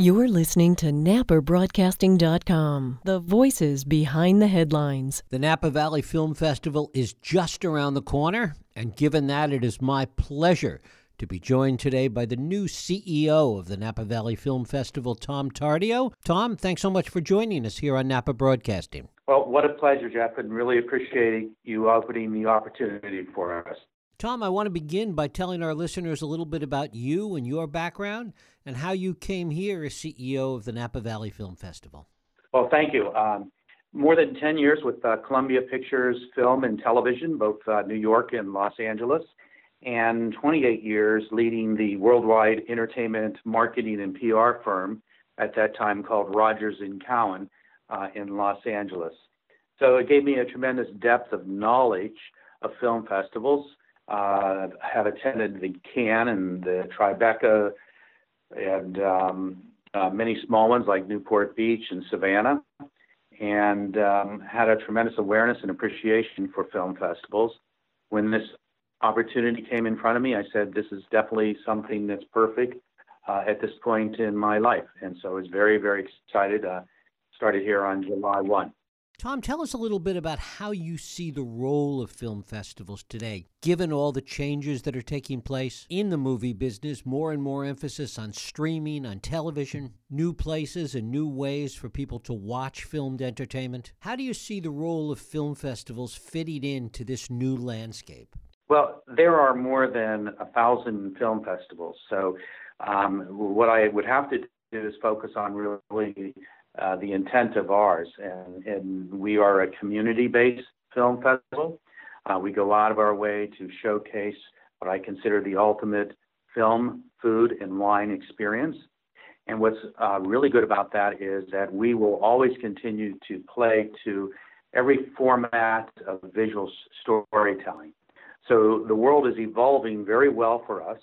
You're listening to NapaBroadcasting.com, the voices behind the headlines. The Napa Valley Film Festival is just around the corner, and given that, it is my pleasure to be joined today by the new CEO of the Napa Valley Film Festival, Tom Tardio. Tom, thanks so much for joining us here on Napa Broadcasting. Well, what a pleasure, Jeff, and really appreciate you opening the opportunity for us. Tom, I want to begin by telling our listeners a little bit about you and your background and how you came here as CEO of the Napa Valley Film Festival. Well, thank you. Um, more than 10 years with uh, Columbia Pictures Film and Television, both uh, New York and Los Angeles, and 28 years leading the worldwide entertainment marketing and PR firm at that time called Rogers and Cowan uh, in Los Angeles. So it gave me a tremendous depth of knowledge of film festivals. Uh, have attended the Cannes and the Tribeca and um, uh, many small ones like Newport Beach and Savannah, and um, had a tremendous awareness and appreciation for film festivals. When this opportunity came in front of me, I said, This is definitely something that's perfect uh, at this point in my life. And so I was very, very excited. Uh, started here on July 1. Tom, tell us a little bit about how you see the role of film festivals today, given all the changes that are taking place in the movie business, more and more emphasis on streaming, on television, new places and new ways for people to watch filmed entertainment. How do you see the role of film festivals fitting into this new landscape? Well, there are more than a thousand film festivals. So, um, what I would have to do is focus on really uh, the intent of ours. And, and we are a community based film festival. Uh, we go out of our way to showcase what I consider the ultimate film, food, and wine experience. And what's uh, really good about that is that we will always continue to play to every format of visual storytelling. So the world is evolving very well for us,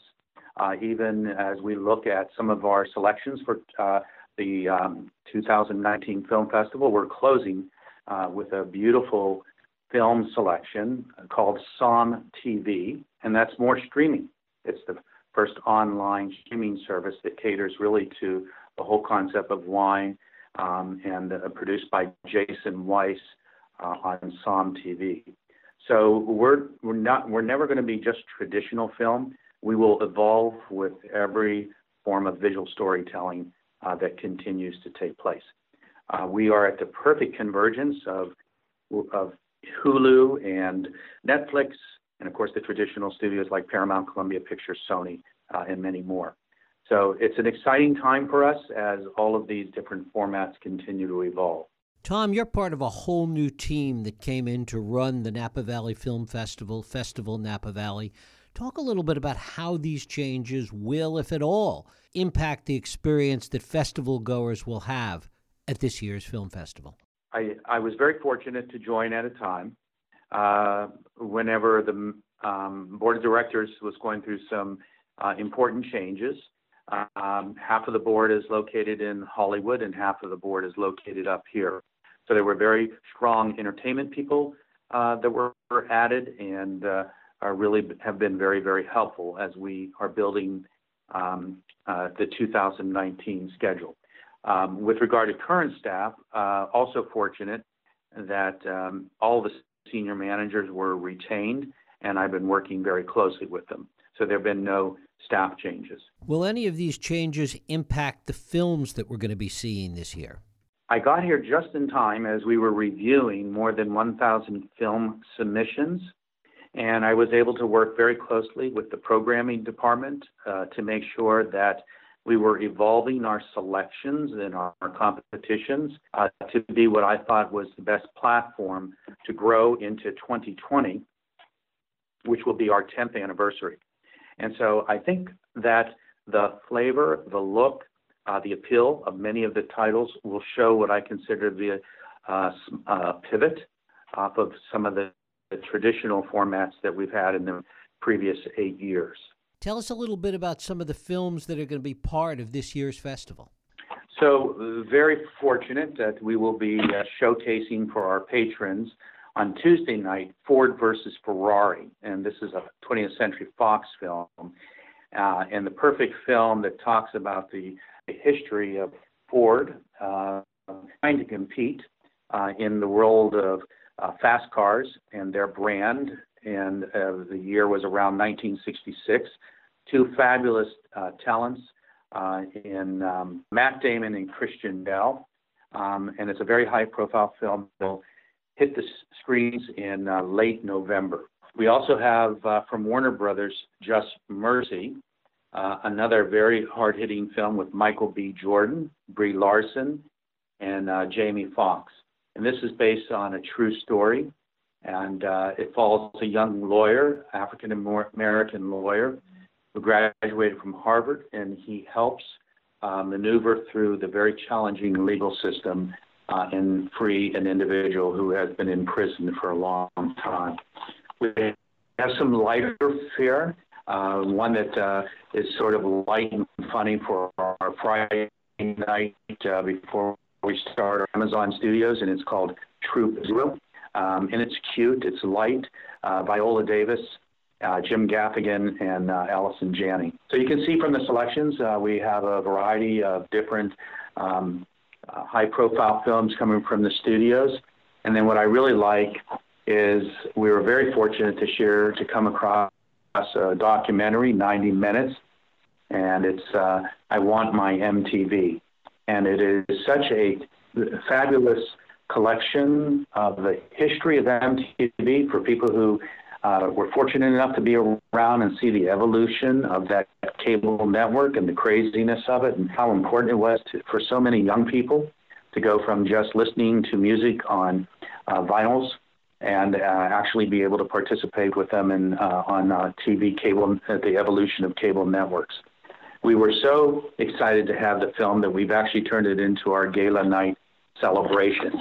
uh, even as we look at some of our selections for uh, the um, 2019 Film Festival. We're closing uh, with a beautiful film selection called Somm TV, and that's more streaming. It's the first online streaming service that caters really to the whole concept of wine um, and uh, produced by Jason Wise uh, on Somm TV. So we're we're not we're never going to be just traditional film. We will evolve with every form of visual storytelling that continues to take place. Uh, we are at the perfect convergence of, of Hulu and Netflix, and of course the traditional studios like Paramount, Columbia Pictures, Sony, uh, and many more. So it's an exciting time for us as all of these different formats continue to evolve. Tom, you're part of a whole new team that came in to run the Napa Valley Film Festival, Festival Napa Valley. Talk a little bit about how these changes will, if at all, impact the experience that festival goers will have at this year's film festival. I, I was very fortunate to join at a time uh, whenever the um, board of directors was going through some uh, important changes. Um, half of the board is located in Hollywood and half of the board is located up here. So there were very strong entertainment people uh, that were, added, and uh, really have been very, very helpful as we are building um, uh, the 2019 schedule. Um, with regard to current staff, uh, also fortunate that um, all the senior managers were retained, and I've been working very closely with them. So there have been no staff changes. Will any of these changes impact the films that we're going to be seeing this year? I got here just in time as we were reviewing more than 1,000 film submissions and I was able to work very closely with the programming department uh, to make sure that we were evolving our selections and our, our competitions uh, to be what I thought was the best platform to grow into 2020, which will be our 10th anniversary. And so I think that the flavor, the look, uh, the appeal of many of the titles will show what I consider to be a, uh, a pivot off of some of the the traditional formats that we've had in the previous eight years. Tell us a little bit about some of the films that are going to be part of this year's festival. So, very fortunate that we will be uh, showcasing for our patrons on Tuesday night Ford versus Ferrari. And this is a 20th Century Fox film. Uh, and the perfect film that talks about the history of Ford uh, trying to compete uh, in the world of uh, fast cars and their brand. And uh, the year was around 1966. Two fabulous uh, talents uh, in um, Matt Damon and Christian Bale. Um, and it's a very high profile film. It'll hit the screens in late November. We also have from Warner Brothers Just Mercy, uh, another very hard hitting film with Michael B. Jordan, Brie Larson, and uh, Jamie Foxx. And this is based on a true story. And uh, it follows a young lawyer, African American lawyer, who graduated from Harvard, and he helps uh, maneuver through the very challenging legal system uh, and free an individual who has been in prison for a long time. We have some lighter fare uh, one that uh, is sort of light and funny for our Friday night uh, before we start our Amazon Studios, and it's called Troop Zero. Um, and it's cute, it's light. Uh, Viola Davis, uh, Jim Gaffigan, and uh, Allison Janney. So you can see from the selections, uh, we have a variety of different um, uh, high profile films coming from the studios. And then what I really like is we were very fortunate this year to come across a documentary, 90 minutes, and it's uh, I Want My MTV. And it is such a fabulous collection of the history of MTV for people who uh, were fortunate enough to be around and see the evolution of that cable network and the craziness of it and how important it was to, for so many young people to go from just listening to music on uh, vinyls and uh, actually be able to participate with them in, uh, on uh, TV cable, the evolution of cable networks. We were so excited to have the film that we've actually turned it into our gala night celebration.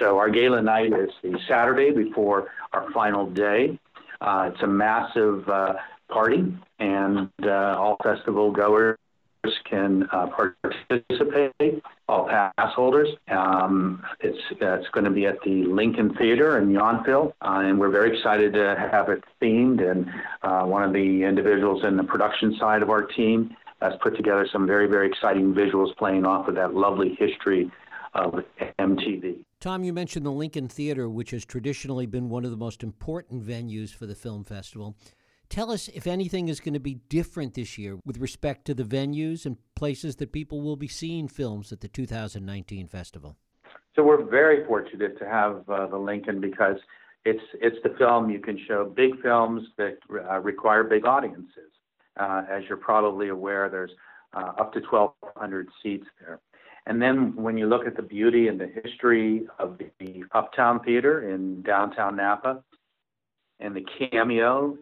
So our gala night is the Saturday before our final day. Uh, it's a massive uh, party, and uh, all festival goers can uh, participate, all pass holders. Um, it's it's going to be at the Lincoln Theater in Yountville, uh, and we're very excited to have it themed. And uh, one of the individuals in the production side of our team has put together some very, very exciting visuals playing off of that lovely history of MTV. Tom, you mentioned the Lincoln Theater, which has traditionally been one of the most important venues for the film festival. Tell us if anything is going to be different this year with respect to the venues and places that people will be seeing films at the 2019 festival. So we're very fortunate to have uh, the Lincoln because it's it's the film you can show big films that uh, require big audiences. Uh, as you're probably aware, there's uh, up to 1,200 seats there. And then when you look at the beauty and the history of the Uptown Theater in downtown Napa and the Cameo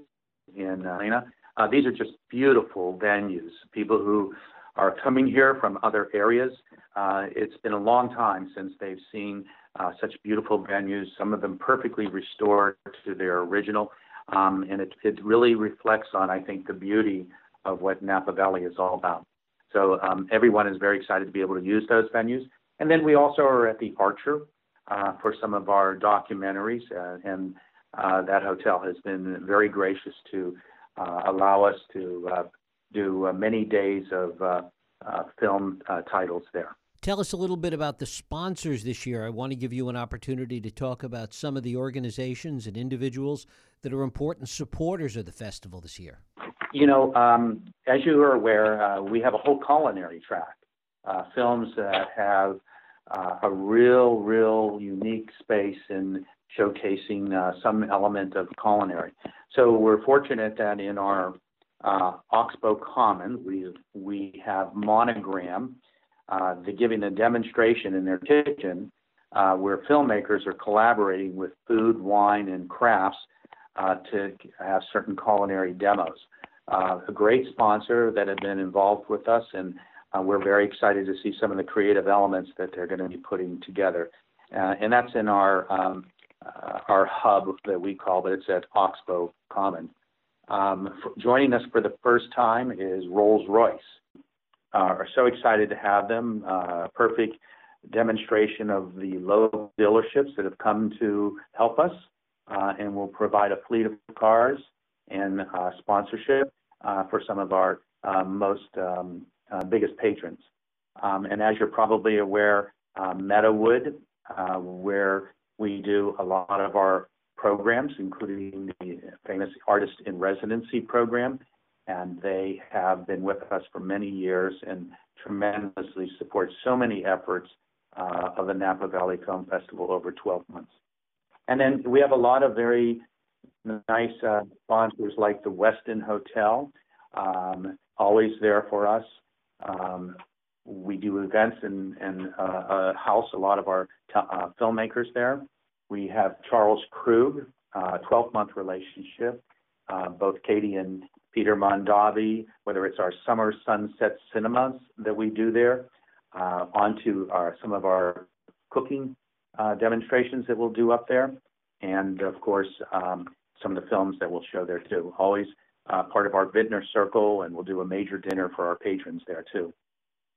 in St. Helena. Uh, these are just beautiful venues. People who are coming here from other areas. Uh, it's been a long time since they've seen uh, such beautiful venues, some of them perfectly restored to their original. Um, and it, it really reflects on, I think, the beauty of what Napa Valley is all about. So um, everyone is very excited to be able to use those venues. And then we also are at the Archer uh, for some of our documentaries, uh, and uh, that hotel has been very gracious to uh, allow us to uh, do uh, many days of film titles there. Tell us a little bit about the sponsors this year. I want to give you an opportunity to talk about some of the organizations and individuals that are important supporters of the festival this year. You know, um, as you are aware, we have a whole culinary track. films that have a real, real unique space in showcasing uh, some element of culinary. So we're fortunate that in our uh, Oxbow Common, we we have Monogram, uh, the giving a demonstration in their kitchen uh, where filmmakers are collaborating with food, wine, and crafts uh, to have certain culinary demos. Uh, a great sponsor that had been involved with us, and uh, we're very excited to see some of the creative elements that they're going to be putting together. Uh, and that's in our um, our hub that we call, but it's at Oxbow Common. Um, joining us for the first time is Rolls Royce. Uh, are so excited to have them. Uh, perfect demonstration of the local dealerships that have come to help us, uh, and will provide a fleet of cars and sponsorship for some of our most um, biggest patrons. Um, and as you're probably aware, uh, Meadowood, uh, where we do a lot of our programs, including the famous Artist in Residency program, and they have been with us for many years and tremendously support so many efforts uh, of the Napa Valley Film Festival over 12 months. And then we have a lot of very nice uh, sponsors like the Westin Hotel, um, always there for us. Um, we do events and, and uh, uh, house a lot of our t- uh, filmmakers there. We have Charles Krug, 12 uh, month relationship. Both Katie and Peter Mondavi, whether it's our summer sunset cinemas that we do there, uh, onto our, some of our cooking demonstrations that we'll do up there, and of course um, some of the films that we'll show there too. Always part of our Vintner Circle, and we'll do a major dinner for our patrons there too.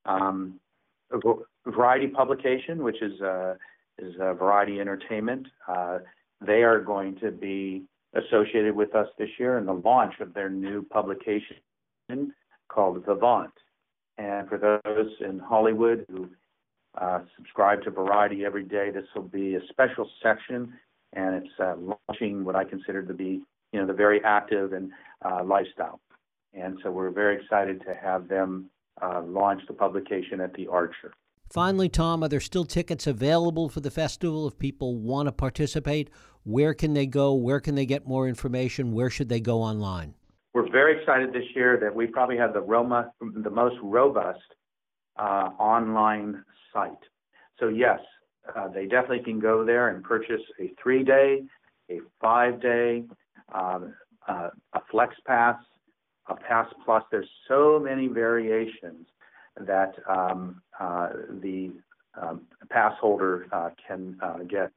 Um, Variety Publication, which is uh, is Variety Entertainment. Uh, they are going to be associated with us this year in the launch of their new publication called The Vivant. And for those in Hollywood who uh, subscribe to Variety every day, this will be a special section, and it's uh, launching what I consider to be, you know, the very active and uh, lifestyle. And so we're very excited to have them uh, launch the publication at the Archer. Finally, Tom, are there still tickets available for the festival if people want to participate? Where can they go? Where can they get more information? Where should they go online? We're very excited this year that we probably have the, Roma, the most robust uh, online site. So, yes, uh, they definitely can go there and purchase a three day, a five day, um, uh, a flex pass, a pass plus. There's so many variations that um, uh, the um, pass holder uh, can uh, get.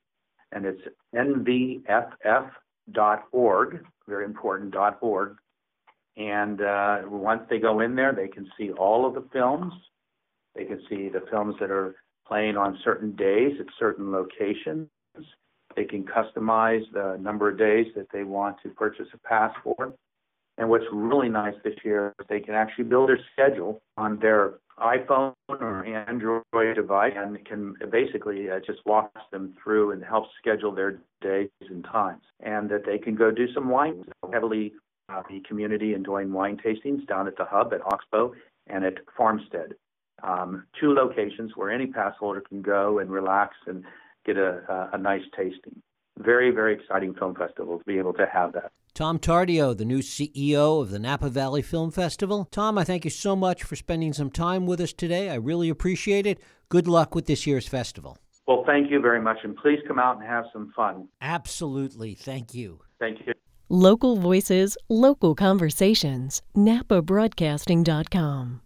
And it's nvff.org, very important, .org. And once they go in there, they can see all of the films. They can see the films that are playing on certain days at certain locations. They can customize the number of days that they want to purchase a pass for. And what's really nice this year is they can actually build their schedule on their iPhone or Android device and can basically uh, just walk them through and help schedule their days and times. And that they can go do some wine, heavily uh, the community and doing wine tastings down at the hub at Oxbow and at Farmstead. Um, two locations where any pass holder can go and relax and get a, a, a nice tasting. Very, very exciting film festival to be able to have that. Tom Tardio, the new CEO of the Napa Valley Film Festival. Tom, I thank you so much for spending some time with us today. I really appreciate it. Good luck with this year's festival. Well, thank you very much, and please come out and have some fun. Absolutely. Thank you. Thank you. Local voices, local conversations. NapaBroadcasting.com.